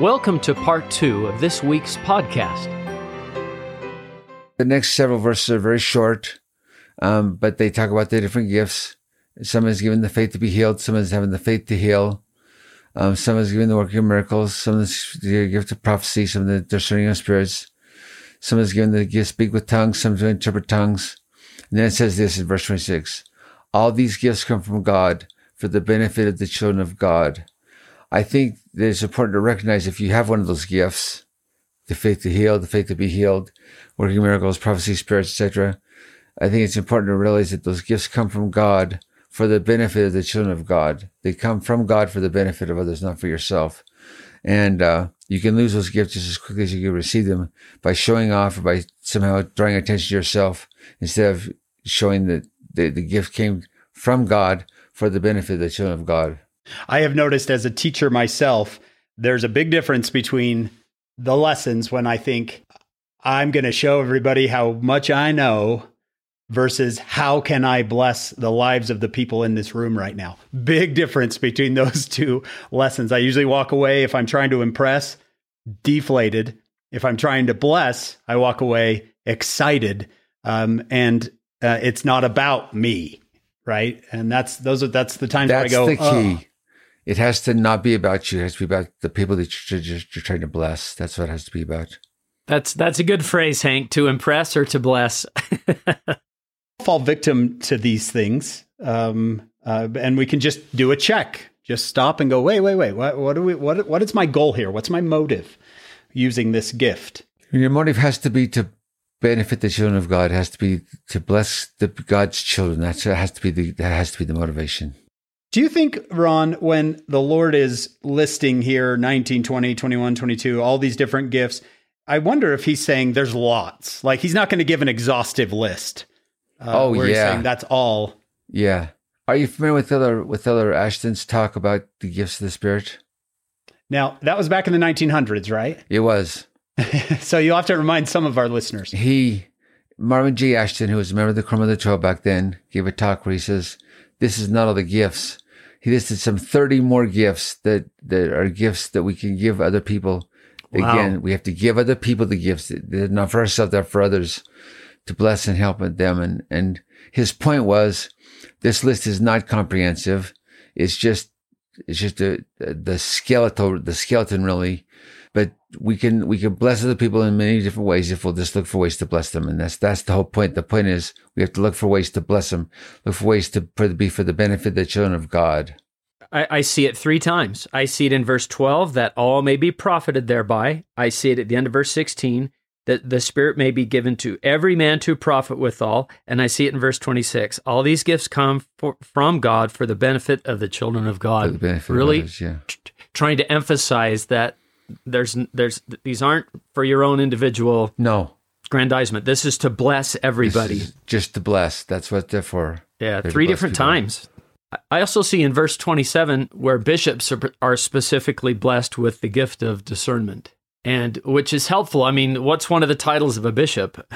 Welcome to part two of this week's podcast. The next several verses are very short, um, but they talk about the different gifts. Some is given the faith to be healed. Some is having the faith to heal. Um, some is given the working of miracles. Some is the gift of prophecy. Some the discerning of spirits. Some is given the gift to speak with tongues. Some to interpret tongues. And then it says this in verse 26. All these gifts come from God for the benefit of the children of God. I think that it's important to recognize if you have one of those gifts, the faith to heal, the faith to be healed, working miracles, prophecy, spirits, etc. I think it's important to realize that those gifts come from God for the benefit of the children of God. They come from God for the benefit of others, not for yourself. And uh, you can lose those gifts just as quickly as you can receive them by showing off or by somehow drawing attention to yourself instead of showing that the, the gift came from God for the benefit of the children of God. I have noticed as a teacher myself, there's a big difference between the lessons when I think I'm going to show everybody how much I know versus how can I bless the lives of the people in this room right now. Big difference between those two lessons. I usually walk away if I'm trying to impress, deflated. If I'm trying to bless, I walk away excited. Um, and uh, it's not about me, right? And that's those are that's the times That's where I go. the key. "Oh." It has to not be about you. It has to be about the people that you're, you're, you're trying to bless. That's what it has to be about. That's that's a good phrase, Hank. To impress or to bless. fall victim to these things, um, uh, and we can just do a check. Just stop and go. Wait, wait, wait. What, what do we? What? What is my goal here? What's my motive using this gift? Your motive has to be to benefit the children of God. It has to be to bless the God's children. That's that has to be the that has to be the motivation. Do you think, Ron, when the Lord is listing here 19, 20, 21, 22, all these different gifts, I wonder if he's saying there's lots. Like he's not going to give an exhaustive list. Uh, Oh, where he's yeah. saying that's all. Yeah. Are you familiar with other with Elder Ashton's talk about the gifts of the Spirit? Now, that was back in the 1900s, right? It was so you'll have to remind some of our listeners. he Marvin G. Ashton, who was a member of the Quorum of the Twelve back then, gave a talk where he says, "This is not all the gifts." He listed some thirty more gifts that that are gifts that we can give other people. Wow. Again, we have to give other people the gifts. They're not for ourselves; they're for others to bless and help them. And and his point was, this list is not comprehensive. It's just it's just a, the skeletal the skeleton really. We can we can bless other people in many different ways if we'll just look for ways to bless them. And that's that's the whole point. The point is we have to look for ways to bless them, look for ways to for, be for the benefit of the children of God. I, I see it three times. I see it in verse 12 that all may be profited thereby. I see it at the end of verse 16 that the Spirit may be given to every man to profit withal. And I see it in verse 26. All these gifts come for, from God for the benefit of the children of For God. the benefit of really others, yeah. t- trying to emphasize that there's there's these aren't for your own individual No. grandizement. This is to bless this everybody. is just to bless. That's what they're for. Yeah, They're three different people. times. I- I also see in verse 27 where bishops are, are specifically blessed with the gift of discernment, and which is helpful. I mean, what's one of the titles of a bishop?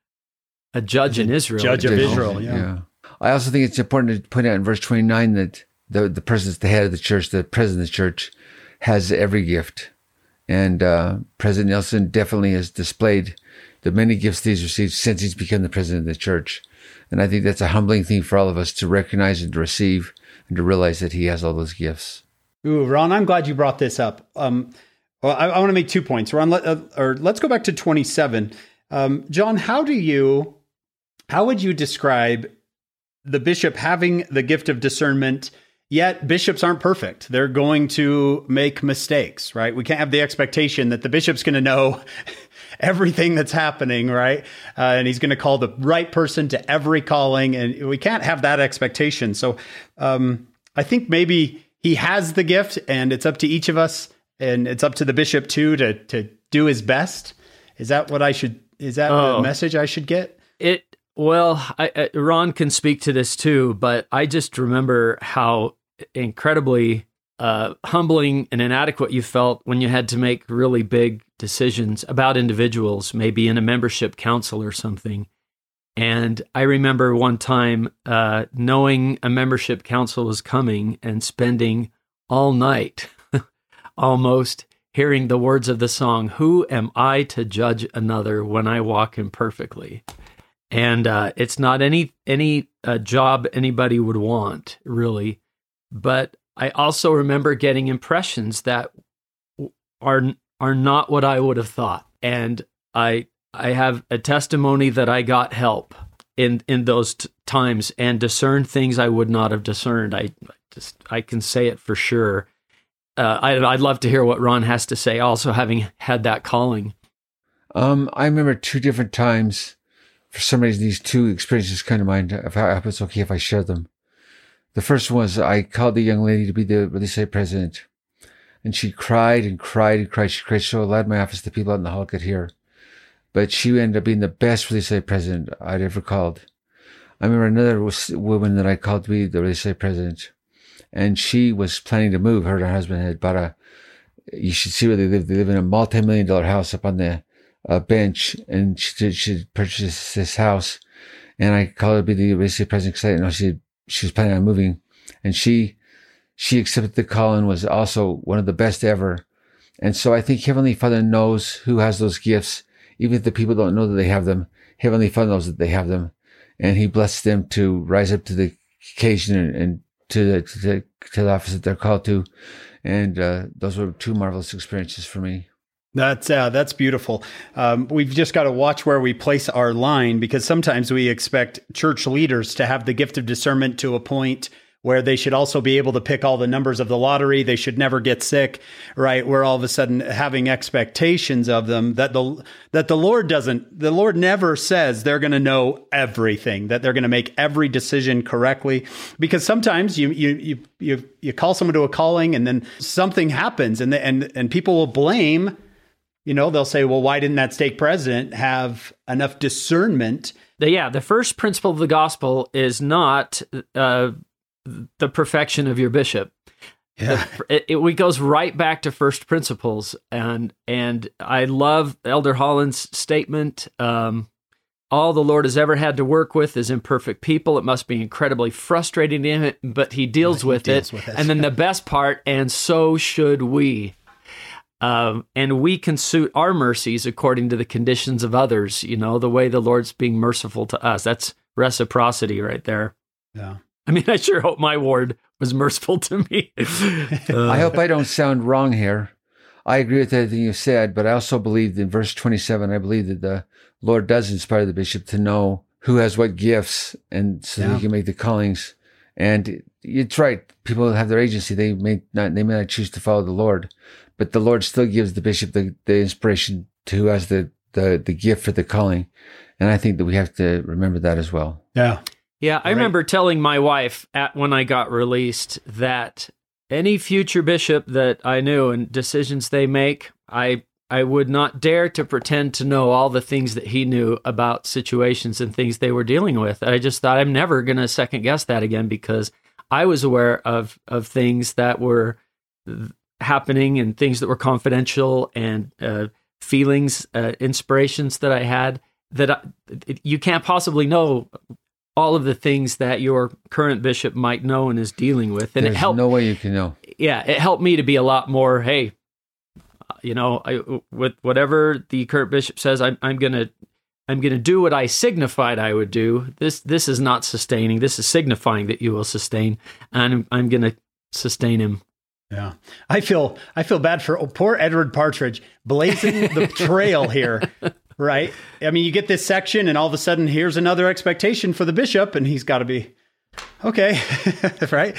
a judge in Israel. Judge of you know? Israel, yeah. I also think it's important to point out in verse 29 that the, the person that's the head of the church, the president of the church, has every gift. And uh, President Nelson definitely has displayed the many gifts he's received since he's become the president of the church. And I think that's a humbling thing for all of us to recognize and to receive and to realize that he has all those gifts. Ooh, Ron, I'm glad you brought this up. Um, well, I, I want to make two points. Ron, let, uh, or let's go back to 27. Um, John, how do you, how would you describe the bishop having the gift of discernment? Yet bishops aren't perfect. They're going to make mistakes, right? We can't have the expectation that the bishop's going to know everything that's happening, right? Uh, and he's going to call the right person to every calling, and we can't have that expectation. So, um, I think maybe he has the gift, and it's up to each of us, and it's up to the bishop too to to do his best. Is that what I should? Is that the Oh. message I should get? It well, I, I, Ron can speak to this too, but I just remember how incredibly uh, humbling and inadequate you felt when you had to make really big decisions about individuals, maybe in a membership council or something. And I remember one time uh, knowing a membership council was coming and spending all night almost hearing the words of the song, Who am I to judge another when I walk imperfectly? And uh, it's not any any uh, job anybody would want, really. But I also remember getting impressions that are are not what I would have thought, and I I have a testimony that I got help in in those t- times and discerned things I would not have discerned. I just I can say it for sure. Uh, I, I'd love to hear what Ron has to say. Also, having had that calling. Um, I remember two different times. For some reason, these two experiences come to mind. If I, if it's okay if I share them. The first was I called the young lady to be the Society president, and she cried and cried and cried. She cried so loud in my office the people out in the hall could hear. But she ended up being the best Society president I'd ever called. I remember another woman that I called to be the Society president, and she was planning to move. Her and her husband had bought a. You should see where they live. They live in a multi-million dollar house up on the uh, bench, and she did, she purchased this house. And I called her to be the Society president because I didn't know she she was planning on moving, and she she accepted the call and was also one of the best ever. And so I think Heavenly Father knows who has those gifts, even if the people don't know that they have them. Heavenly Father knows that they have them, and He blesses them to rise up to the occasion and, and to the to the, to the office that they're called to. And uh, those were two marvelous experiences for me. That's uh, that's beautiful. Um, we've just got to watch where we place our line because sometimes we expect church leaders to have the gift of discernment to a point where they should also be able to pick all the numbers of the lottery. They should never get sick, right? We're all of a sudden having expectations of them that the that the Lord doesn't. The Lord never says they're going to know everything, that they're going to make every decision correctly. Because sometimes you you you you you call someone to a calling and then something happens and the, and and people will blame. You know, they'll say, "Well, why didn't that stake president have enough discernment?" The, yeah, the first principle of the gospel is not uh, the perfection of your bishop. Yeah. It, it, it goes right back to first principles, and and I love Elder Holland's statement. Um, all the Lord has ever had to work with is imperfect people. It must be incredibly frustrating to him, but He deals, He with, deals it. with it. And then the best part, and so should we. Um, and we can suit our mercies according to the conditions of others. You know, the way the Lord's being merciful to us. That's reciprocity right there. Yeah. I mean, I sure hope my ward was merciful to me. Uh, I hope I don't sound wrong here. I agree with everything you said, but I also believe in verse 27, I believe that the Lord does inspire the bishop to know who has what gifts and so Yeah. he can make the callings. And it's right. People have their agency. They may not, they may not choose to follow the Lord, but the Lord still gives the bishop the, the inspiration to who has the, the, the gift for the calling. And I think that we have to remember that as well. Yeah. Yeah, I Right. remember telling my wife at when I got released that any future bishop that I knew and decisions they make, I I would not dare to pretend to know all the things that he knew about situations and things they were dealing with. I just thought I'm never going to second guess that again because I was aware of of things that were happening and things that were confidential and uh, feelings, uh, inspirations that I had that I, you can't possibly know all of the things that your current bishop might know and is dealing with. And There's it helped, no way you can know. yeah, it helped me to be a lot more, hey, you know, I, with whatever the current bishop says, I'm, I'm going to, I'm going to do what I signified I would do. This, this is not sustaining. This is signifying that you will sustain, and I'm, I'm going to sustain him. Yeah. I feel I feel bad for oh, poor Edward Partridge blazing the trail here. Right? I mean, you get this section and all of a sudden here's another expectation for the bishop and he's got to be okay, right?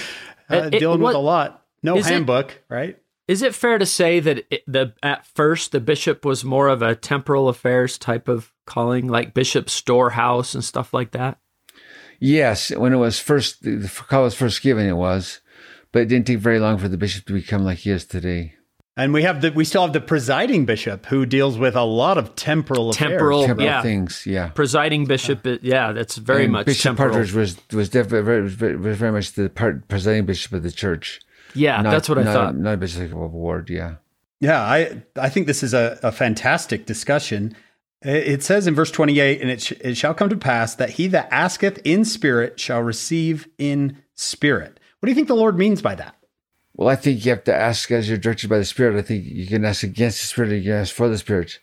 Uh, It- it- dealing what- with a lot. No is it- handbook, right? Is it fair to say that it, the at first the bishop was more of a temporal affairs type of calling, like bishop storehouse and stuff like that? Yes, when it was first, the the call was first given, it was, but it didn't take very long for the bishop to become like he is today. And we have the we still have the presiding bishop who deals with a lot of temporal affairs. Temporal, Temporal yeah. things, yeah. Presiding bishop, uh, yeah, that's very And much Bishop temporal. Partridge was was definitely very, was very, was very much the part, presiding bishop of the church. yeah, Not- that's what I not- thought. Not a bishop of a ward, yeah. Yeah, I I think this is a, a fantastic discussion. It it says in verse 28, and it, sh- it shall come to pass that he that asketh in spirit shall receive in spirit. What do you think the Lord means by that? Well, I think you have to ask as you're directed by the Spirit. I think you can ask against the Spirit, or you can ask for the Spirit.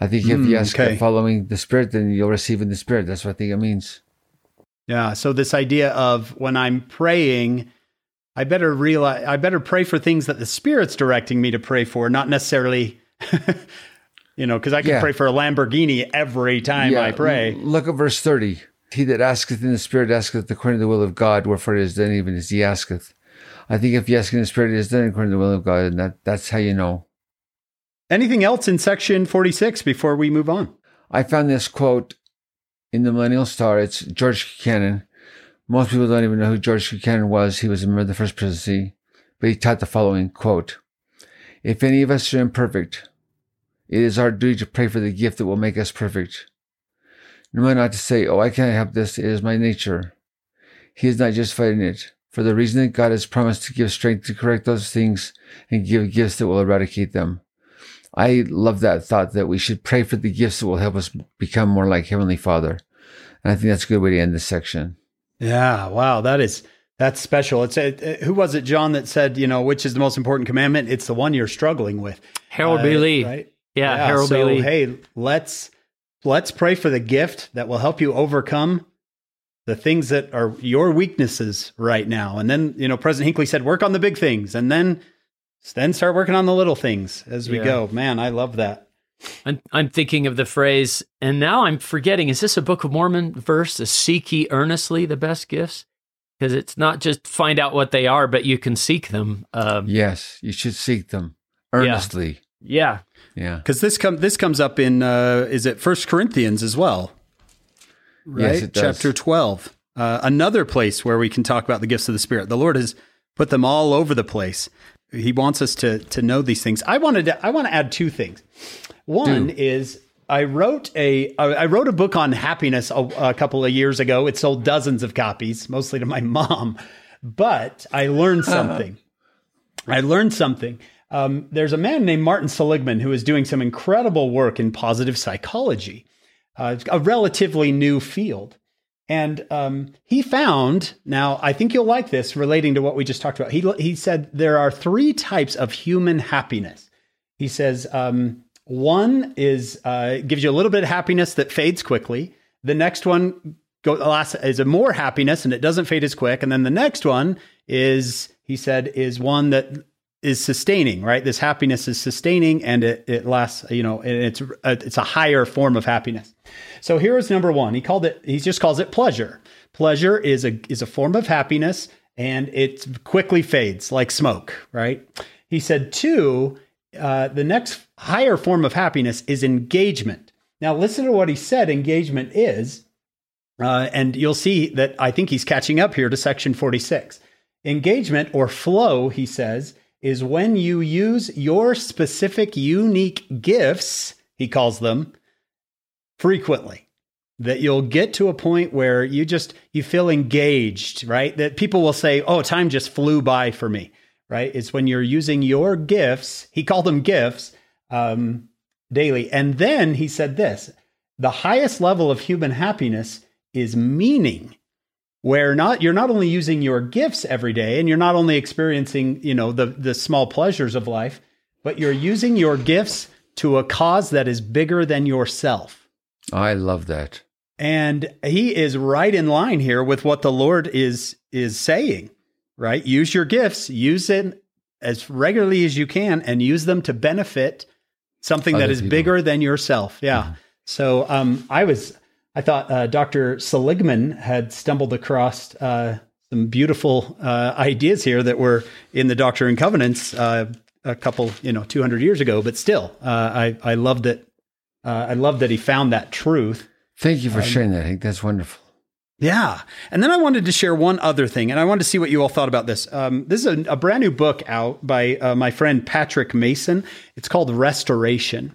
I think if you Mm, ask okay. following the Spirit, then you'll receive in the Spirit. That's what I think it means. Yeah. So this idea of when I'm praying, I better realize I better pray for things that the Spirit's directing me to pray for, not necessarily, you know, because I can Yeah. pray for a Lamborghini every time I pray. Look at verse 30. He that asketh in the Spirit asketh according to the will of God, wherefore it is done even as he asketh. I think if you ask in the Spirit, it is done according to the will of God, and that, that's how you know. Anything else in section 46 before we move on? I found this quote in the Millennial Star. It's George Q. Cannon. Most people don't even know who George Q. Cannon was. He was a member of the First Presidency, but he taught the following quote: "If any of us are imperfect, it is our duty to pray for the gift that will make us perfect. No matter not to say, "Oh, I can't help this; it is my nature." He is not justified in it, for the reason that God has promised to give strength to correct those things and give gifts that will eradicate them. I love that thought that we should pray for the gifts that will help us become more like Heavenly Father. And I think that's a good way to end this section. Yeah. Wow. That is that's special. It's uh, who was it, John, that said, you know, which is the most important commandment? It's the one you're struggling with. Harold Uh, B. Lee. Right. Yeah, Harold so, B. Lee. Hey, let's let's pray for the gift that will help you overcome the things that are your weaknesses right now. And then, you know, President Hinckley said, work on the big things, and then then start working on the little things as we Yeah. go. Man, I love that. I'm, I'm thinking of the phrase, and now I'm forgetting. Is this a Book of Mormon verse? To seek ye earnestly the best gifts, because it's not just find out what they are, but you can seek them. Um, Yes, you should seek them earnestly. yeah, Yeah. Because this come this comes up in uh, is it First Corinthians as well, right? Yes. Chapter twelve, uh, another place where we can talk about the gifts of the Spirit. The Lord has put them all over the place. He wants us to to know these things. I wanted to I want to add two things. One is I wrote a I I wrote a book on happiness a, a couple of years ago. It sold dozens of copies, mostly to my mom, but I learned something. I learned something. Um, there's a man named Martin Seligman who is doing some incredible work in positive psychology, uh, a relatively new field. And um, he found, now I think you'll like this relating to what we just talked about. He, he said there are three types of human happiness. He says um, one is uh, gives you a little bit of happiness that fades quickly. The next one go, last, is a more happiness and it doesn't fade as quick. And then the next one is, he said, is one that is sustaining, right? This happiness is sustaining and it, it lasts, you know, and it's, a, it's a higher form of happiness. So here is number one. He called it, he just calls it pleasure. Pleasure is a, is a form of happiness and it quickly fades like smoke, right? He said two, uh, the next higher form of happiness is engagement. Now listen to what he said engagement is. Uh, and you'll see that I think he's catching up here to section 46. Engagement or flow, he says, is when you use your specific unique gifts, he calls them, frequently. That you'll get to a point where you just you feel engaged, right? That people will say, "Oh, time just flew by for me." Right? It's when you're using your gifts. He called them gifts um, daily, and then he said this: the highest level of human happiness is meaning where not you're not only using your gifts every day and you're not only experiencing you know the the small pleasures of life but you're using your gifts to a cause that is bigger than yourself. I love that. and he is right in line here with what the lord is is saying right? Use your gifts use them as regularly as you can and use them to benefit something that Other is people. bigger than yourself. Yeah. So um i was I thought uh, Dr. Seligman had stumbled across uh, some beautiful uh, ideas here that were in the Doctrine and Covenants uh, a couple, you know, 200 years ago. But still, uh, I I loved it. Uh, I love that he found that truth. Thank you for sharing that. I think that's wonderful. Yeah. And then I wanted to share one other thing, and I wanted to see what you all thought about this. Um, this is a, a brand new book out by uh, my friend Patrick Mason. It's called Restoration.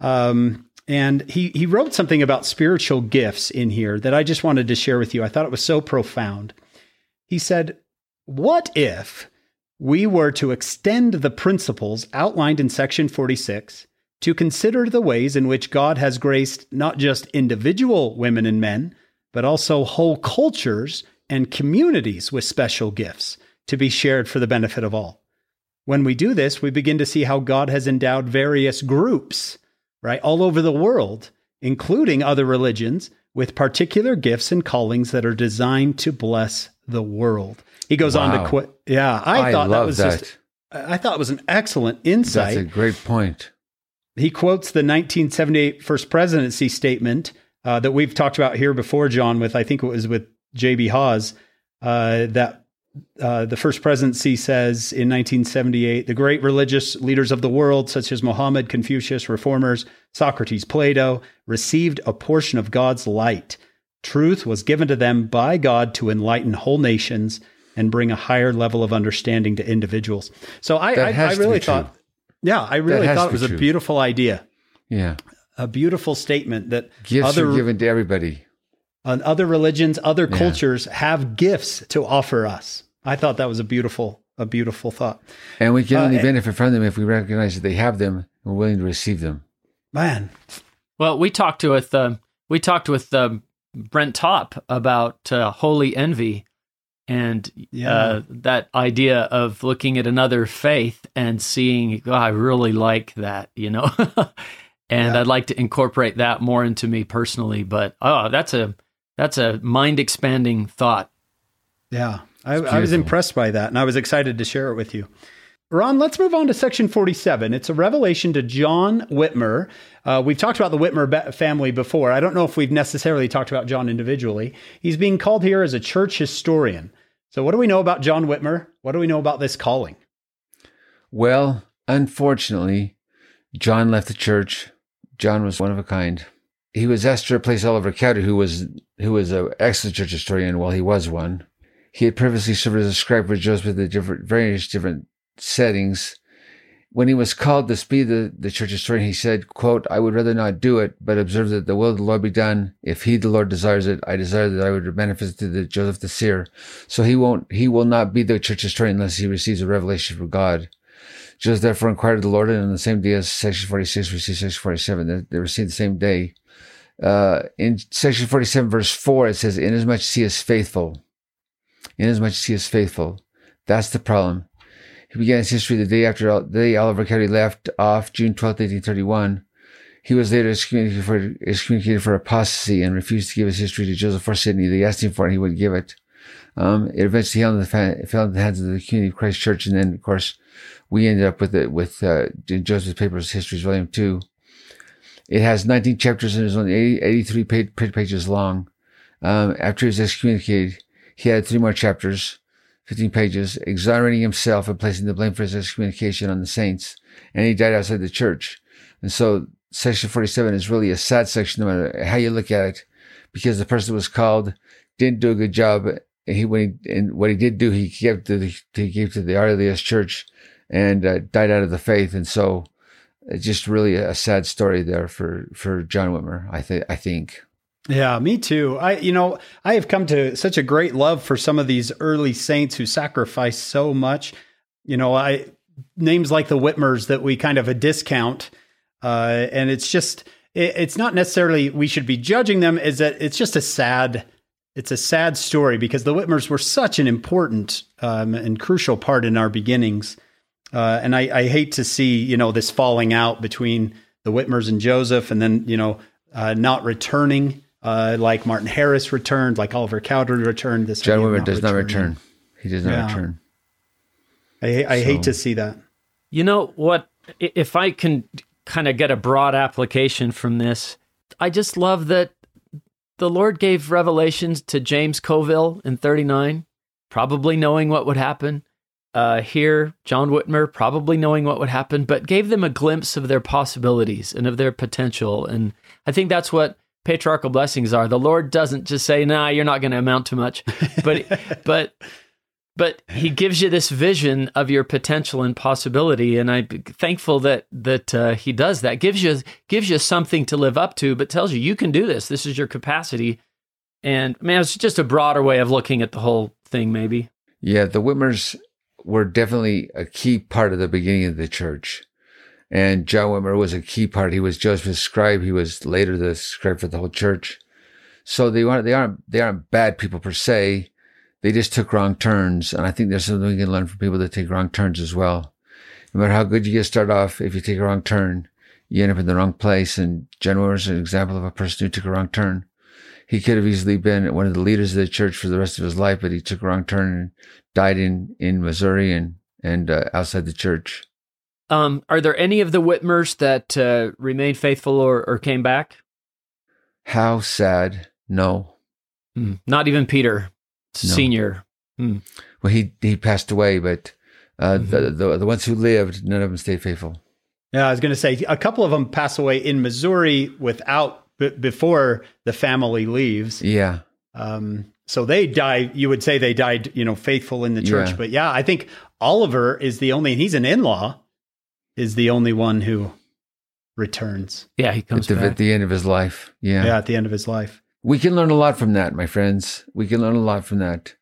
Um, and he, he wrote something about spiritual gifts in here that I just wanted to share with you. I thought it was so profound. He said, What if we were to extend the principles outlined in section 46 to consider the ways in which God has graced not just individual women and men, but also whole cultures and communities with special gifts to be shared for the benefit of all. when we do this, we begin to see how God has endowed various groups, right, all over the world, including other religions, with particular gifts and callings that are designed to bless the world. He goes wow. on to quit. Yeah, I, I thought that was that. just. I thought it was an excellent insight. That's a great point. He quotes the 1978 First Presidency statement uh, that we've talked about here before, John. With I think it was with J.B. Haws uh, that uh, the First Presidency says in 1978 the great religious leaders of the world, such as Mohammed, Confucius, reformers, Socrates, Plato, received a portion of God's light. Truth was given to them by God to enlighten whole nations and bring a higher level of understanding to individuals. So I, I, I really thought, true. yeah, I really thought it was a beautiful idea. Yeah. A beautiful statement that gifts other, are given to everybody. And other religions, other yeah. cultures have gifts to offer us. I thought that was a beautiful, a beautiful thought. And we can only uh, benefit from them if we recognize that they have them and we're willing to receive them. Man. Well, we talked with uh, we talked with um, Brent Top about uh, holy envy and yeah. uh, that idea of looking at another faith and seeing, oh, I really like that, you know, and yeah. I'd like to incorporate that more into me personally. But oh, that's a that's a mind expanding thought. Yeah, I, I was impressed by that, and I was excited to share it with you. Ron, let's move on to section 47. It's a revelation to John Whitmer. Uh, we've talked about the Whitmer family before. I don't know if we've necessarily talked about John individually. He's being called here as a church historian. So, what do we know about John Whitmer? What do we know about this calling? Well, unfortunately, John left the church. John was one of a kind. He was asked to replace Oliver Cowdery, who was who was an excellent church historian. Well, he was one. He had previously served as a scribe for Joseph in different various different settings. When he was called to be the, the church historian, he said, quote, I would rather not do it, but observe that the will of the Lord be done. If he, the Lord, desires it, I desire that I would manifest to the Joseph the seer. So he won't, he will not be the church historian unless he receives a revelation from God. Joseph therefore inquired of the Lord, and on the same day as section 46 received section 47. They, they received the same day. Uh, in section 47, verse 4, it says, Inasmuch as he is faithful. Inasmuch as he is faithful. That's the problem. He began his history the day after the day Oliver Cowdery left off, June 12, 1831. He was later excommunicated for, for apostasy and refused to give his history to Joseph for Sidney. They asked him for it, and he wouldn't give it. Um, it eventually fell into, the, fell in the hands of the Community of Christ Church, and then, of course, we ended up with it with uh, Joseph's Papers, Histories, Volume 2. It has 19 chapters and is only 80, 83 page, pages long. Um, after he was excommunicated, he had three more chapters. 15 pages, exonerating himself and placing the blame for his excommunication on the saints. And he died outside the church. And so section 47 is really a sad section, no matter how you look at it, because the person was called, didn't do a good job. And he, when he, and what he did do, he gave to the, he gave to the RLDS church and uh, died out of the faith. And so just really a sad story there for, for John Whitmer, I think, I think. Yeah, me too. I, you know, I have come to such a great love for some of these early saints who sacrificed so much. You know, I names like the Whitmers that we kind of a discount, uh, and it's just it, it's not necessarily we should be judging them. Is that it's just a sad, it's a sad story because the Whitmers were such an important um, and crucial part in our beginnings, uh, and I, I hate to see you know this falling out between the Whitmers and Joseph, and then you know uh, not returning uh, like Martin Harris returned, like Oliver Cowdery returned. This John Whitmer does not return. He does not yeah. return. I, I so. hate to see that. You know what? If I can kind of get a broad application from this, I just love that the Lord gave revelations to James Covel in 39, probably knowing what would happen. Uh, here, John Whitmer, probably knowing what would happen, but gave them a glimpse of their possibilities and of their potential. And I think that's what patriarchal blessings are. The Lord doesn't just say, "Nah, you're not going to amount to much," but but but He gives you this vision of your potential and possibility, and I'm thankful that that uh, He does that. gives you gives you something to live up to, but tells you you can do this. This is your capacity. And man, it's just a broader way of looking at the whole thing, maybe. Yeah, the Whitmers were definitely a key part of the beginning of the church. And John Whitmer was a key part. He was Joseph's scribe. He was later the scribe for the whole church. So they aren't, they aren't, they aren't bad people per se. They just took wrong turns. And I think there's something we can learn from people that take wrong turns as well. no matter how good you get start off, if you take a wrong turn, you end up in the wrong place. And John Whitmer is an example of a person who took a wrong turn. He could have easily been one of the leaders of the church for the rest of his life, but he took a wrong turn and died in, in Missouri and, and uh, outside the church. Um, are there any of the Whitmers that uh, remained faithful or, or came back? How sad. No. Mm, not even Peter, no. senior. Mm. Well, he, he passed away, but uh, mm-hmm. the, the, the ones who lived, none of them stayed faithful. Yeah, I was going to say a couple of them pass away in Missouri without b- before the family leaves. Yeah. Um, so they died. You would say they died, you know, faithful in the church. Yeah. But yeah, I think Oliver is the only. He's an in-law. Is the only one who returns. Yeah, he comes at the, back. at the end of his life. Yeah. Yeah, at the end of his life. We can learn a lot from that, my friends. We can learn a lot from that.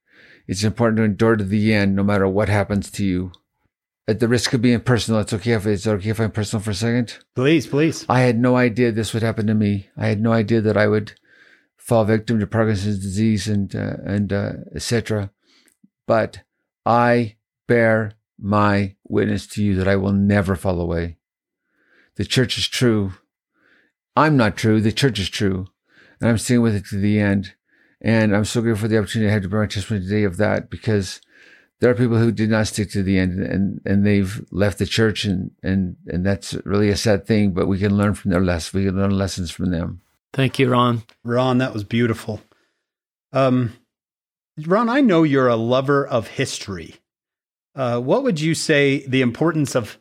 It's important to endure to the end, no matter what happens to you. At the risk of being personal, it's okay if it's okay if I'm personal for a second. Please, please. I had no idea this would happen to me. I had no idea that I would fall victim to Parkinson's disease and uh, and uh, etc. But I bear my witness to you that I will never fall away. The church is true. I'm not true. The church is true, and I'm staying with it to the end. And I'm so grateful for the opportunity I had to bring my testimony today of that because there are people who did not stick to the end and, and they've left the church and, and, and that's really a sad thing, but we can learn from their lessons. We can learn lessons from them. Thank you, Ron. Ron, that was beautiful. Um, Ron, I know you're a lover of history. Uh, what would you say the importance of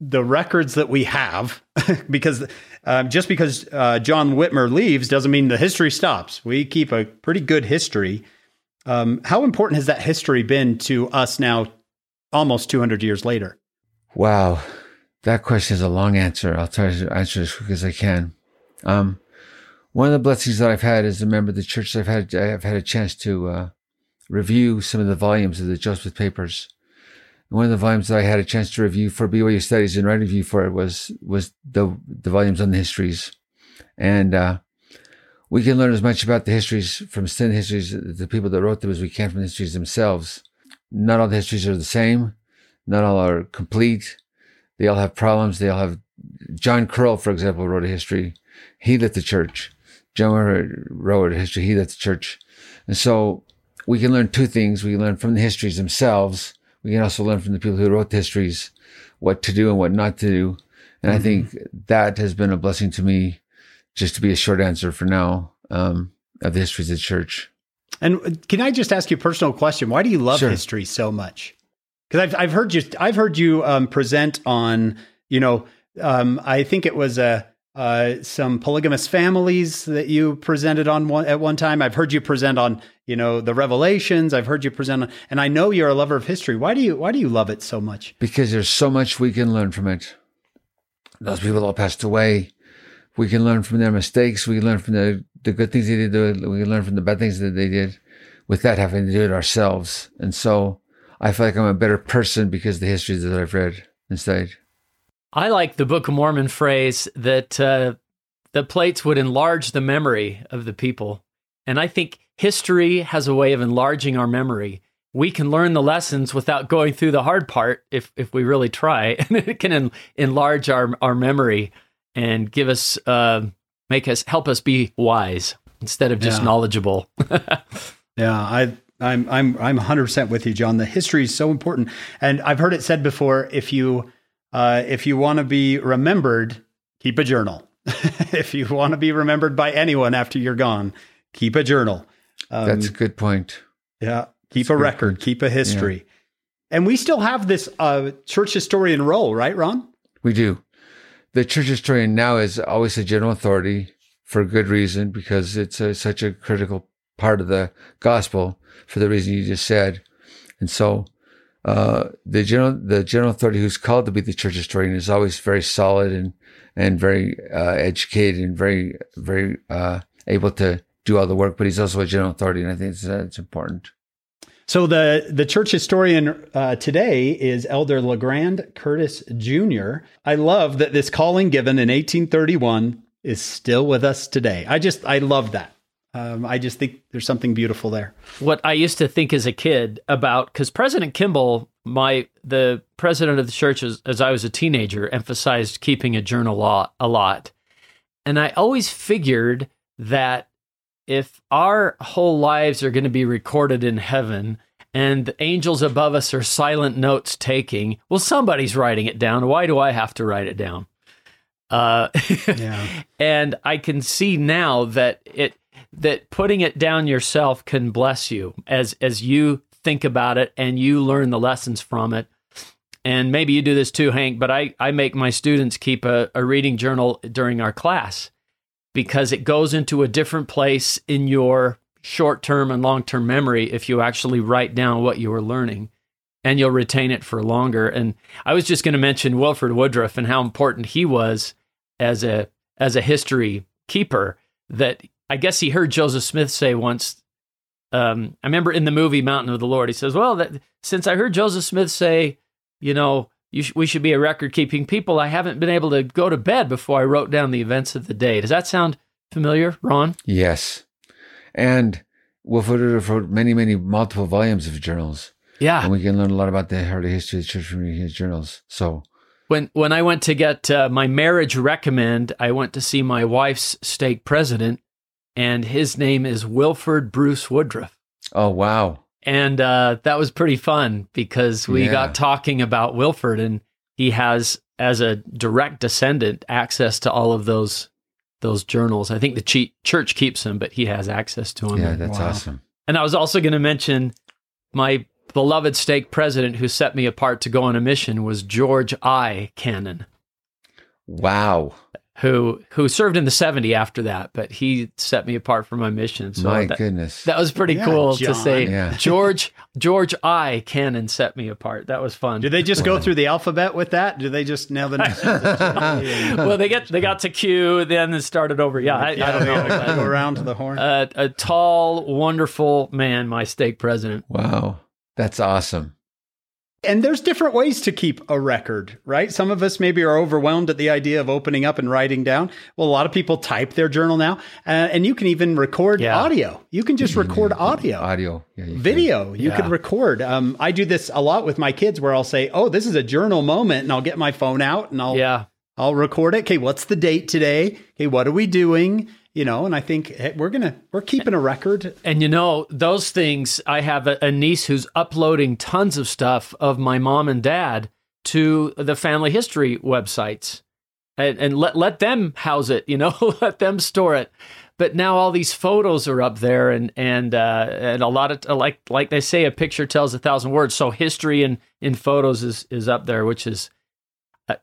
the records that we have? because uh, just because uh, John Whitmer leaves doesn't mean the history stops. We keep a pretty good history. Um, how important has that history been to us now, almost 200 years later? Wow, that question is a long answer. I'll try to answer as quick as I can. Um, one of the blessings that I've had as a member of the church, I've had I've had a chance to uh, review some of the volumes of the Joseph Papers. one of the volumes that I had a chance to review for BYU Studies and write a review for it was was the the volumes on the histories, and uh, we can learn as much about the histories from sin histories, the people that wrote them, as we can from the histories themselves. Not all the histories are the same. Not all are complete. They all have problems. They all have. John Corrill, for example, wrote a history. He left the church. John wrote a history. He left the church. And so we can learn two things. We can learn from the histories themselves. We can also learn from the people who wrote the histories what to do and what not to do. And mm-hmm. I think that has been a blessing to me just to be a short answer for now um, of the history of the church. And can I just ask you a personal question? Why do you love sure. history so much? Because I've I've heard you I've heard you um, present on you know um, I think it was a. Uh, some polygamous families that you presented on one at one time. I've heard you present on, you know, the Revelations. I've heard you present on, and I know you're a lover of history. Why do you Why do you love it so much? Because there's so much we can learn from it. Those people all passed away we can learn from their mistakes. We can learn from the, the good things they did. We can learn from the bad things that they did without having to do it ourselves. And so I feel like I'm a better person because the histories that I've read instead. I like the Book of Mormon phrase that uh, the plates would enlarge the memory of the people. And I think history has a way of enlarging our memory. We can learn the lessons without going through the hard part if, if we really try, and it can en- enlarge our, our memory and give us, uh, make us, help us be wise instead of just yeah. knowledgeable. yeah, I, I'm, I'm, I'm 100% with you, John. The history is so important, and I've heard it said before. If you, uh, if you want to be remembered, keep a journal. if you want to be remembered by anyone after you're gone, keep a journal. Um, That's a good point. Yeah, keep That's a record, point. keep a history. Yeah. And we still have this uh, church historian role, right, Ron? We do the church historian now is always a general authority for good reason because it's a, such a critical part of the gospel for the reason you just said. And so, uh, the general, the general authority who's called to be the church historian is always very solid and, and very, uh, educated and very, very, uh, able to do all the work, but he's also a general authority. And I think it's, it's important. So the the church historian uh, today is Elder Legrand Curtis Jr. I love that this calling given in 1831 is still with us today. I just I love that. Um, I just think there's something beautiful there. What I used to think as a kid about because President Kimball my the president of the church, as, as I was a teenager, emphasized keeping a journal lot, a lot, and I always figured that if our whole lives are going to be recorded in heaven and the angels above us are silent notes taking, well, somebody's writing it down. Why do I have to write it down? Uh, yeah. and I can see now that it that putting it down yourself can bless you as as you think about it and you learn the lessons from it. And maybe you do this too, Hank, but I, I make my students keep a, a reading journal during our class because it goes into a different place in your short term and long term memory if you actually write down what you were learning and you'll retain it for longer. And I was just going to mention Wilford Woodruff and how important he was as a as a history keeper that I guess he heard Joseph Smith say once um, I remember in the movie Mountain of the Lord, he says, "Well, that, since I heard Joseph Smith say, you know, sh- we should be a record-keeping people, I haven't been able to go to bed before I wrote down the events of the day." Does that sound familiar, Ron? Yes, and Wilford wrote many, many multiple volumes of journals. Yeah, and we can learn a lot about the early history of the church from his journals. So when when I went to get uh, my marriage recommend, I went to see my wife's stake president, and his name is Wilford Bruce Woodruff. Oh wow! And uh, that was pretty fun because we yeah. got talking about Wilford, and he has, as a direct descendant, access to all of those those journals. I think the church keeps them, but he has access to them. Yeah, that's wow. awesome. And I was also going to mention my beloved stake president who set me apart to go on a mission was George I. Cannon. Wow who who served in the 70 after that, but he set me apart for my mission. So my that, goodness. That was pretty yeah, cool John. to say yeah. George George I Cannon set me apart. That was fun. Did they just go through the alphabet with that? Do they just nail the name? well, they get they got to Q, then it started over. Yeah, I, yeah, I don't know. Go around to the horn. Uh, a tall, wonderful man, my stake president. Wow. That's awesome. And there's different ways to keep a record, right? Some of us maybe are overwhelmed at the idea of opening up and writing down. Well, a lot of people type their journal now, uh, and you can even record yeah. audio. You can just record audio, audio, yeah, video. Can. You record. Um, I do this a lot with my kids, where I'll say, "Oh, this is a journal moment," and I'll get my phone out and I'll yeah. I'll record it. Okay, what's the date today? Okay, what are we doing? You know and i think we're gonna we're keeping a record. And you know those things i have a, niece who's uploading tons of stuff of my mom and dad to the family history websites. And, and let let them house it you know let them store it. But now all these photos are up there and and uh, and a lot of like like they say a picture tells a thousand words. So history in in photos is is up there which is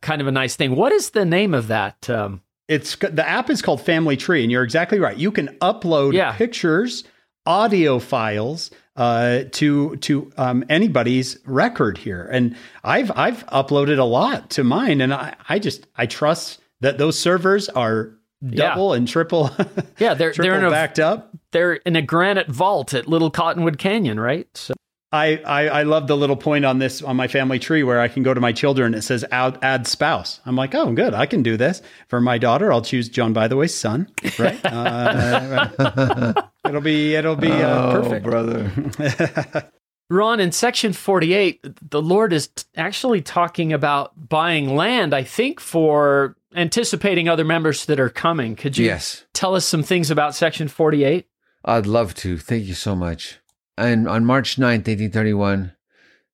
kind of a nice thing. What is the name of that um, it's the app is called Family Tree, and you're exactly right. You can upload yeah. pictures, audio files uh, to to um, anybody's record here, and I've I've uploaded a lot to mine, and I I just I trust that those servers are double yeah. and triple. yeah, they're triple they're a, backed up. They're in a granite vault at Little Cottonwood Canyon, right? So. I, I, I love the little point on this on my family tree where I can go to my children. It says add, add spouse. I'm like, oh, good, I can do this. For my daughter, I'll choose John. By the way, son. Right? uh, it'll be it'll be uh, oh, perfect, brother. Ron, in section 48, the Lord is t- actually talking about buying land, I think, for anticipating other members that are coming. Could you yes. tell us some things about section 48? I'd love to. Thank you so much. And on March 9th, 1831,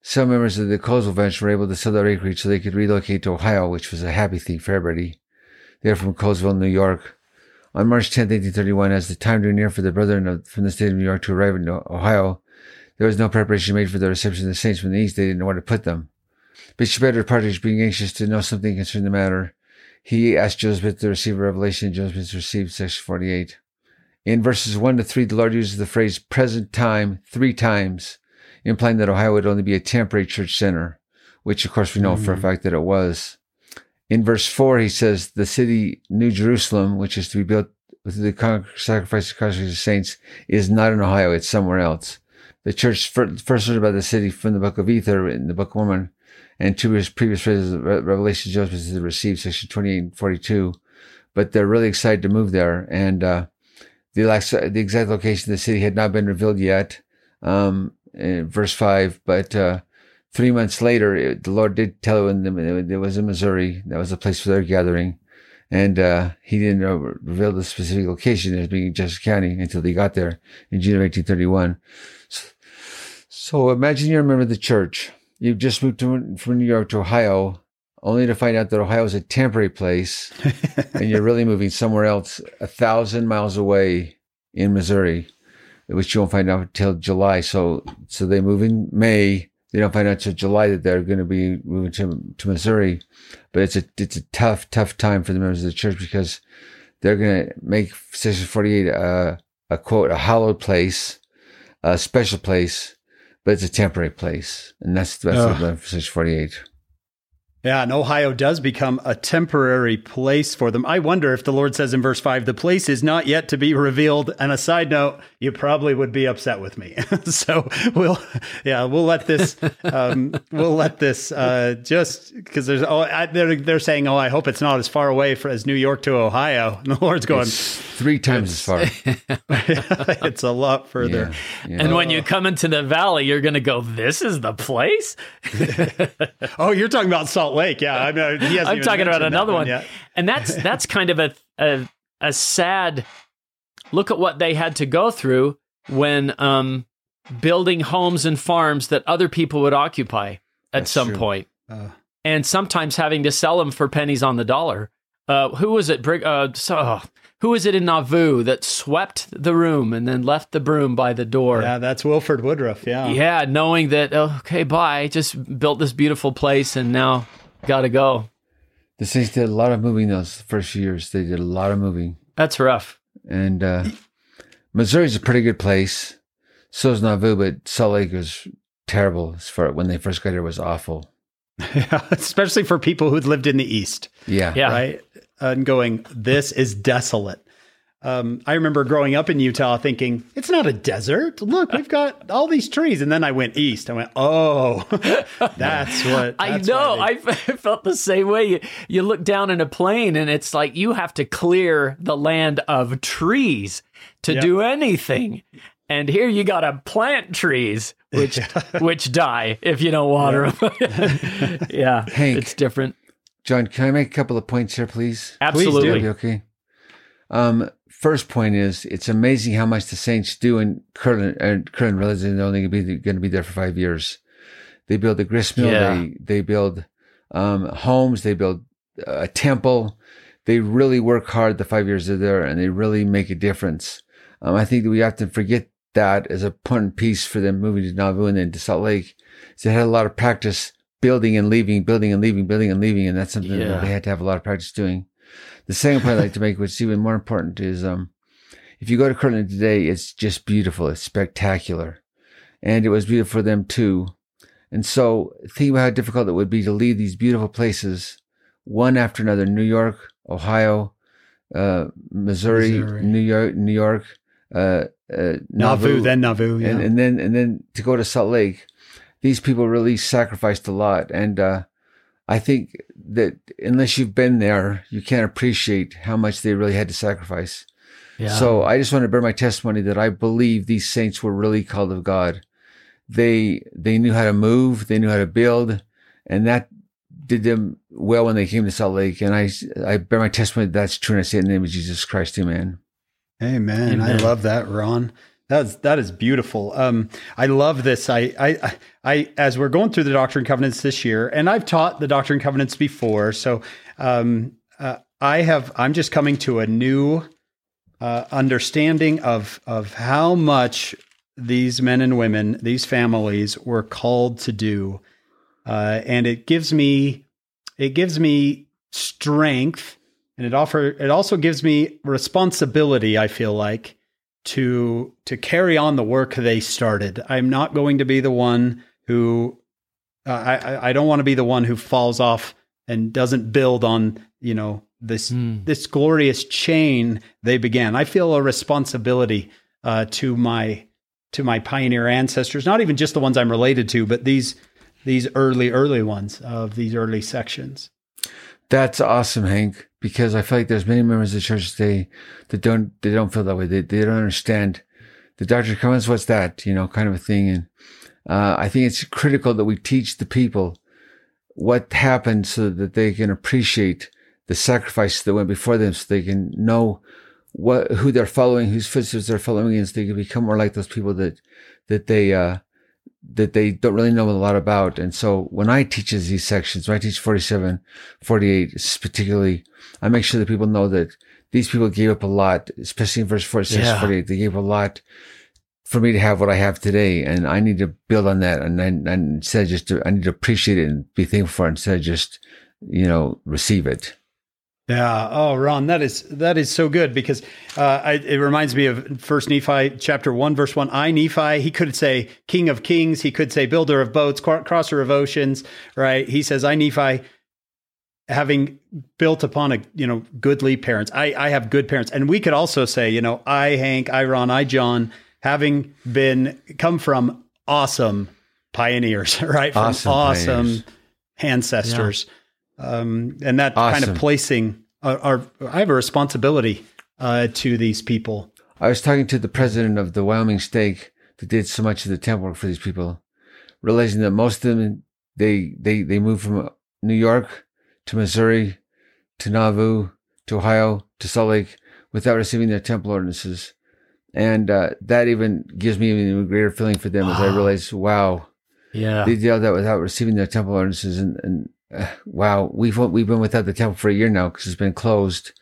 some members of the Colesville bench were able to sell their acreage so they could relocate to Ohio, which was a happy thing for everybody. They're from Colesville, New York. On March 10th, 1831, as the time drew near for the brethren from the state of New York to arrive in Ohio, there was no preparation made for the reception of the saints from the east. They didn't know where to put them. Bishop Edward Partridge, being anxious to know something concerning the matter, he asked Joseph to receive a revelation. Joseph received section 48. In verses 1 to 3, the Lord uses the phrase present time three times, implying that Ohio would only be a temporary church center, which of course we know mm-hmm. for a mm-hmm. fact that it was. In verse 4, he says, the city New Jerusalem, which is to be built with the sacrifice of the saints, is not in Ohio, it's somewhere else. The church first heard about the city from the book of Ether in the book of Mormon, and two previous phrases of Revelation Joseph received, section 28 and 42. But they're really excited to move there. And, uh, the, the exact location of the city had not been revealed yet, um, in verse 5, but uh, three months later, it, the Lord did tell them it was in Missouri. That was the place for their gathering. And, uh, he didn't reveal the specific location as being Jackson County until they got there in June of 1831. So, so imagine you're a member of the church. You've just moved to, from New York to Ohio, only to find out that Ohio is a temporary place and you're really moving somewhere else a thousand miles away in Missouri, which you won't find out until July. So, so they move in May they don't find out until July that they're going to be moving to, to Missouri. But it's a, it's a tough, tough time for the members of the church because they're going to make Section 48 a, a quote, a hallowed place, a special place, but it's a temporary place. And that's, that's oh. the Section 48. Yeah, and Ohio does become a temporary place for them. I wonder if the Lord says in verse 5, the place is not yet to be revealed. And a side note, you probably would be upset with me. so we'll, yeah, we'll let this, um, we'll let this, uh, just because there's, oh, I, they're, they're saying, oh, I hope it's not as far away for, as New York to Ohio. And the Lord's going, it's three times as far. it's a lot further. Yeah, yeah. And when you come into the valley, you're going to go, this is the place? oh, you're talking about Salt Lake. Yeah, I mean, I'm talking about another one, one and that's that's kind of a, a, a sad look at what they had to go through when um, building homes and farms that other people would occupy at that's some true. point. Uh, and sometimes having to sell them for pennies on the dollar. Uh, who was it? Uh, so, oh, who was it in Nauvoo that swept the room and then left the broom by the door? Yeah, that's Wilford Woodruff. Yeah. Yeah, knowing that, okay, bye. Just built this beautiful place and now got to go. The Saints did a lot of moving those first years. They did a lot of moving. That's rough. And uh, Missouri's a pretty good place. So is Nauvoo, but Salt Lake was terrible as far when they first got here was awful. Yeah, especially for people who'd lived in the East. Yeah. Yeah. Right. And going, this is desolate. Um, I remember growing up in Utah thinking, it's not a desert. Look, we've got all these trees. And then I went east. I went, oh, that's what. That's I know. They- I felt the same way. You, you look down in a plane and it's like you have to clear the land of trees to yep. do anything. And here you got to plant trees, which which die if you don't water yeah. them. yeah, Hank, it's different. John, can I make a couple of points here, please? Absolutely. Please okay. Um, first point is it's amazing how much the Saints do in Kirtland And Kirtland realizes they're only going to be there for five years. They build a grist mill. Yeah. They they build um, homes. They build a temple. They really work hard the five years they're there, and they really make a difference. Um, I think that we often forget that as a important piece for them moving to Nauvoo and then to Salt Lake. So they had a lot of practice building and leaving, building and leaving, building and leaving. And that's something yeah. that they had to have a lot of practice doing. The second point I'd like to make, which is even more important, is um, if you go to Kirtland today, it's just beautiful. It's spectacular. And it was beautiful for them too. And so think about how difficult it would be to leave these beautiful places one after another New York, Ohio, uh, Missouri, Missouri, New York, New York, uh, uh, Nauvoo, Nauvoo, then Nauvoo, yeah. and, and, then and then to go to Salt Lake these people really sacrificed a lot. And uh, I think that unless you've been there, you can't appreciate how much they really had to sacrifice. Yeah. So I just want to bear my testimony that I believe these saints were really called of God. They they knew how to move, they knew how to build, and that did them well when they came to Salt Lake. And I I bear my testimony that that's true, and I say it in the name of Jesus Christ, Amen. Amen. Amen. I love that, Ron. That's that is beautiful. Um, I love this. I, I, I, as we're going through the Doctrine and Covenants this year, and I've taught the Doctrine and Covenants before, so um, uh, I have. I'm just coming to a new uh, understanding of of how much these men and women, these families, were called to do, uh, and it gives me it gives me strength, and it offer it also gives me responsibility. I feel like to to carry on the work they started. I'm not going to be the one who uh, I I don't want to be the one who falls off and doesn't build on you know this mm. this glorious chain they began. I feel a responsibility uh, to my to my pioneer ancestors, not even just the ones I'm related to, but these these early early ones of these early sections. That's awesome, Hank, because I feel like there's many members of the church today that don't, they don't feel that way. They, they don't understand the Doctrine Covenants. What's that? You know, kind of a thing. And, uh, I think it's critical that we teach the people what happened so that they can appreciate the sacrifice that went before them so they can know what, who they're following, whose footsteps they're following, and so they can become more like those people that, that they, uh, that they don't really know a lot about. And so when I teach these sections, when I teach 47, 48, particularly, I make sure that people know that these people gave up a lot, especially in verse 46, yeah. 48. They gave a lot for me to have what I have today. And I need to build on that. And, and, and instead of just, to, I need to appreciate it and be thankful for it instead of just, you know, receive it. Yeah. Oh, Ron, that is that is so good because uh, I, it reminds me of First Nephi chapter one, verse one. I Nephi. He could say King of Kings. He could say Builder of boats, crosser of oceans. Right. He says I Nephi, having built upon a you know goodly parents. I I have good parents, and we could also say you know I Hank, I Ron, I John, having been come from awesome pioneers, right? From awesome, awesome ancestors. Yeah um, and that awesome. kind of placing our, our, I have a responsibility uh, to these people. I was talking to the president of the Wyoming stake that did so much of the temple work for these people, realizing that most of them they they they moved from New York to Missouri to Nauvoo to Ohio to Salt Lake without receiving their temple ordinances, and uh, that even gives me even a greater feeling for them wow. as I realize, wow, yeah, they did that without receiving their temple ordinances, and, and uh, wow, we've we've been without the temple for a year now because it's been closed,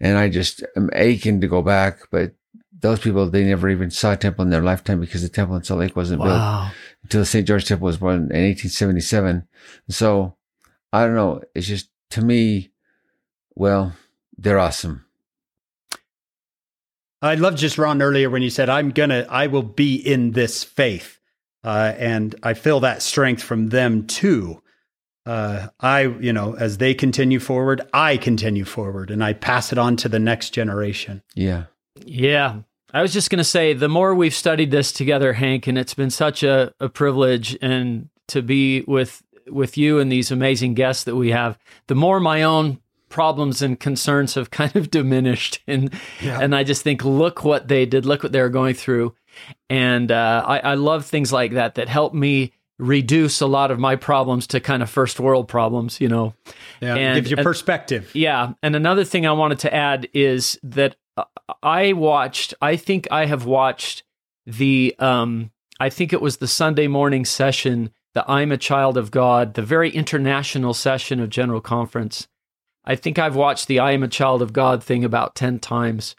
and I just am aching to go back. But those people, they never even saw a temple in their lifetime because the temple in Salt Lake wasn't wow. built until the St. George Temple was born in 1877. So I don't know. It's just to me, well, they're awesome. I love just Ron earlier when you said, "I'm gonna, I will be in this faith," uh, and I feel that strength from them too uh, I, you know, as they continue forward, I continue forward and I pass it on to the next generation. Yeah. Yeah. I was just going to say the more we've studied this together, Hank, and it's been such a, a privilege and to be with with you and these amazing guests that we have, the more my own problems and concerns have kind of diminished. And yeah. and I just think, look what they did, look what they were going through. And uh, I, I love things like that that help me reduce a lot of my problems to kind of first world problems, you know. Yeah, and, gives you perspective. yeah, and another thing I wanted to add is that I watched. I think I have watched the. um I think it was the Sunday morning session, the "I'm a Child of God," the very international session of General Conference. I think I've watched the "I am a Child of God" thing about ten times.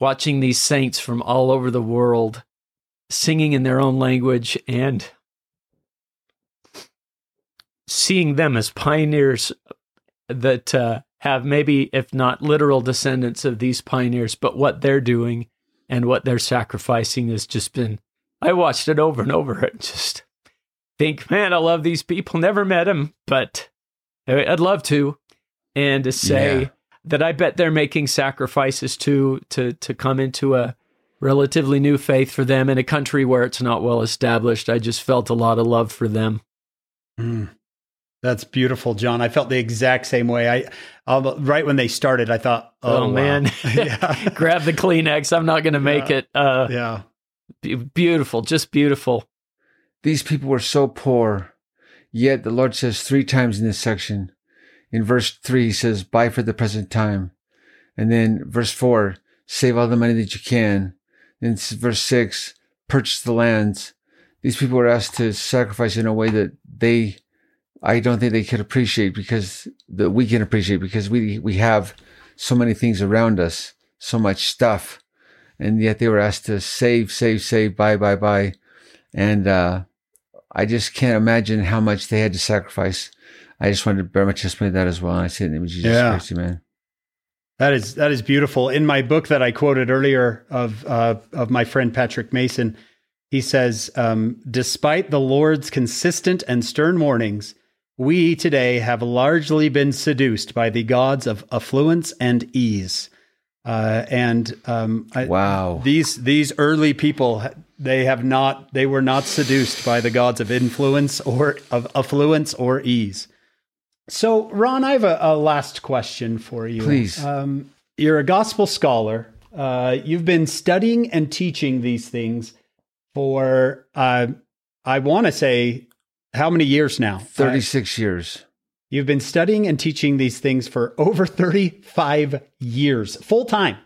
Watching these saints from all over the world singing in their own language and seeing them as pioneers that uh, have maybe, if not literal descendants of these pioneers, but what they're doing and what they're sacrificing has just been. I watched it over and over and just think, man, I love these people. Never met them, but I'd love to. And to say yeah. that I bet they're making sacrifices too to to come into a relatively new faith for them in a country where it's not well established. I just felt a lot of love for them. Mm. That's beautiful, John. I felt the exact same way. I um, right when they started, I thought, "Oh, oh man, grab the Kleenex. I'm not going to make yeah. it." Uh, yeah, beautiful, just beautiful. These people were so poor, yet the Lord says three times in this section. In verse three, He says, "Buy for the present time," and then verse four, "Save all the money that you can." In verse six, purchase the lands. These people were asked to sacrifice in a way that they I don't think they could appreciate because that we can appreciate because we we have so many things around us, so much stuff, and yet they were asked to save, save, save, buy, buy, buy, and uh, I just can't imagine how much they had to sacrifice. I just wanted to bear my testimony of that as well. And I say in the name of Jesus yeah. Christ, man. That is that is beautiful. In my book that I quoted earlier of uh, of my friend Patrick Mason, he says, um, despite the Lord's consistent and stern warnings we today have largely been seduced by the gods of affluence and ease. Uh, and um, wow, these these early people they have not they were not seduced by the gods of influence or of affluence or ease. So, Ron, I have a, a last question for you. Please, um, you're a gospel scholar. Uh, you've been studying and teaching these things for uh, I want to say, how many years now? 36 years. You've been studying and teaching these things for over 35 years, full time.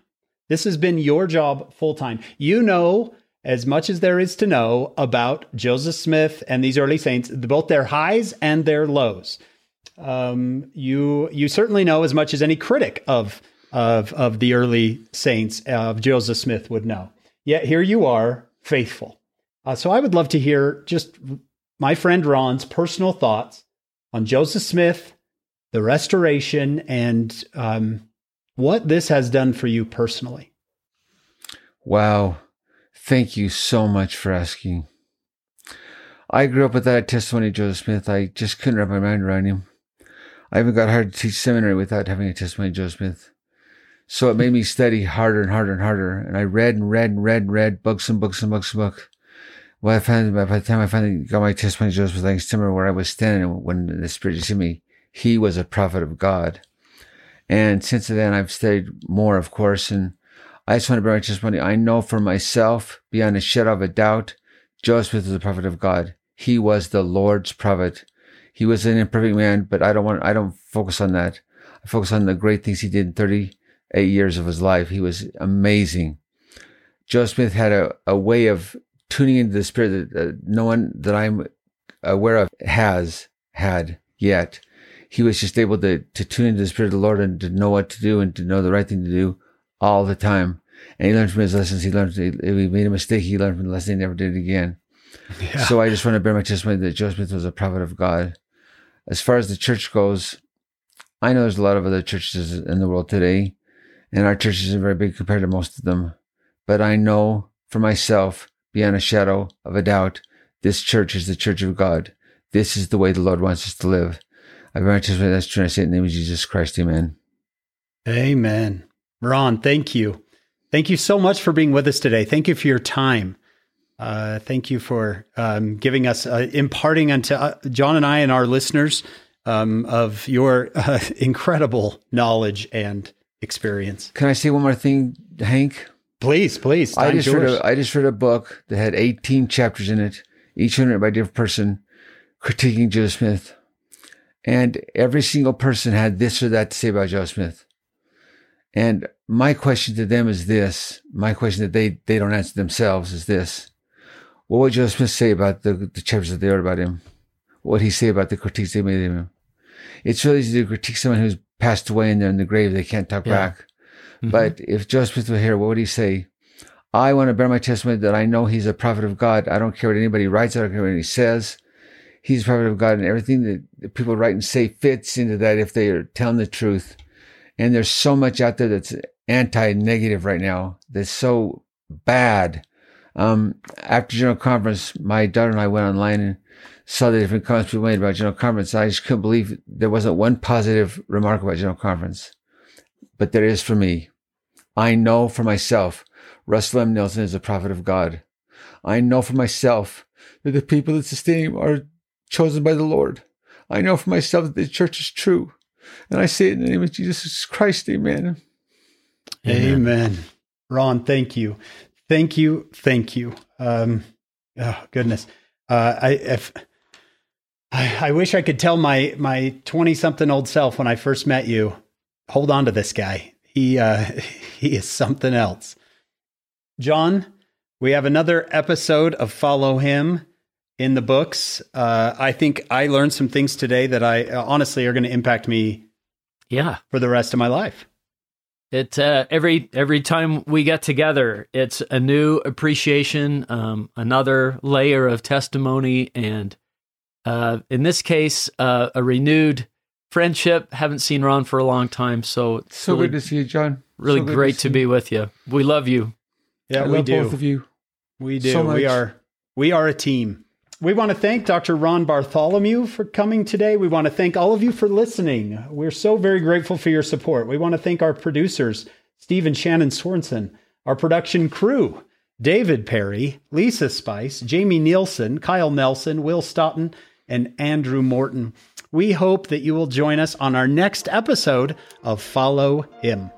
This has been your job full time. You know as much as there is to know about Joseph Smith and these early saints, both their highs and their lows. Um, you you certainly know as much as any critic of of of the early saints of Joseph Smith would know. Yet here you are, faithful. Uh, so I would love to hear just my friend Ron's personal thoughts on Joseph Smith, the restoration, and um, what this has done for you personally. Wow. Thank you so much for asking. I grew up with that testimony of Joseph Smith. I just couldn't wrap my mind around him. I even got hard to teach seminary without having a testimony of Joseph Smith. So it made me study harder and harder and harder. And I read and read and read and read books and books and books and books. Well, I found by the time I finally got my testimony, Joseph was similar where I was standing when the Spirit hit me. He was a prophet of God. And since then, I've studied more, of course. And I just want to bring my testimony. I know for myself, beyond a shadow of a doubt, Joseph was a prophet of God. He was the Lord's prophet. He was an imperfect man, but I don't want, I don't focus on that. I focus on the great things he did in 38 years of his life. He was amazing. Joseph Smith had a, a way of tuning into the spirit that uh, no one that I'm aware of has had yet. He was just able to, to tune into the spirit of the Lord and to know what to do and to know the right thing to do all the time. And he learned from his lessons. He learned, if he made a mistake, he learned from the lesson. He never did it again. Yeah. So I just want to bear my testimony that Joseph Smith was a prophet of God. As far as the church goes, I know there's a lot of other churches in the world today, and our church isn't very big compared to most of them. But I know for myself beyond a shadow of a doubt, this church is the church of God. This is the way the Lord wants us to live. I very much that's true. I say in the name of Jesus Christ. Amen. Amen. Ron, thank you. Thank you so much for being with us today. Thank you for your time. Uh, thank you for um, giving us, uh, imparting unto uh, John and I and our listeners um, of your uh, incredible knowledge and experience. Can I say one more thing, Hank? Please, please. I just, read a, I just read a book that had 18 chapters in it, each one written by a different person, critiquing Joe Smith. And every single person had this or that to say about Joe Smith. And my question to them is this. My question that they, they don't answer themselves is this. What would Joe Smith say about the, the chapters that they wrote about him? What would he say about the critiques they made of him? It's really easy to critique someone who's passed away and they're in the grave. They can't talk yeah. back. Mm-hmm. But if Joseph were here, what would he say? I want to bear my testimony that I know he's a prophet of God. I don't care what anybody writes. I don't care what he says. He's a prophet of God and everything that people write and say fits into that if they are telling the truth. And there's so much out there that's anti-negative right now. That's so bad. Um, after General Conference, my daughter and I went online and saw the different comments people made about General Conference. I just couldn't believe there wasn't one positive remark about General Conference but there is for me. I know for myself, Russell M. Nelson is a prophet of God. I know for myself that the people that sustain him are chosen by the Lord. I know for myself that the church is true. And I say it in the name of Jesus Christ. Amen. Amen. Amen. Ron, thank you. Thank you. Thank you. Um, oh, goodness. Uh, I, if, I, I wish I could tell my, my 20 something old self when I first met you hold on to this guy. He uh, he is something else. John, we have another episode of Follow Him in the books. Uh, I think I learned some things today that I uh, honestly are going to impact me. Yeah, for the rest of my life. It uh, every every time we get together, it's a new appreciation, um, another layer of testimony, and uh, in this case, uh, a renewed friendship. Haven't seen Ron for a long time, so so really, good to see you, John. Really so great to, to be with you. We love you. Yeah, I we do. Both of you. We do. So we are we are a team. We want to thank Dr. Ron Bartholomew for coming today. We want to thank all of you for listening. We're so very grateful for your support. We want to thank our producers, Steve and Shannon Sorensen, our production crew, David Perry, Lisa Spice, Jamie Nielsen, Kyle Nelson, Will Stoughton, and Andrew Morton. We hope that you will join us on our next episode of Follow Him.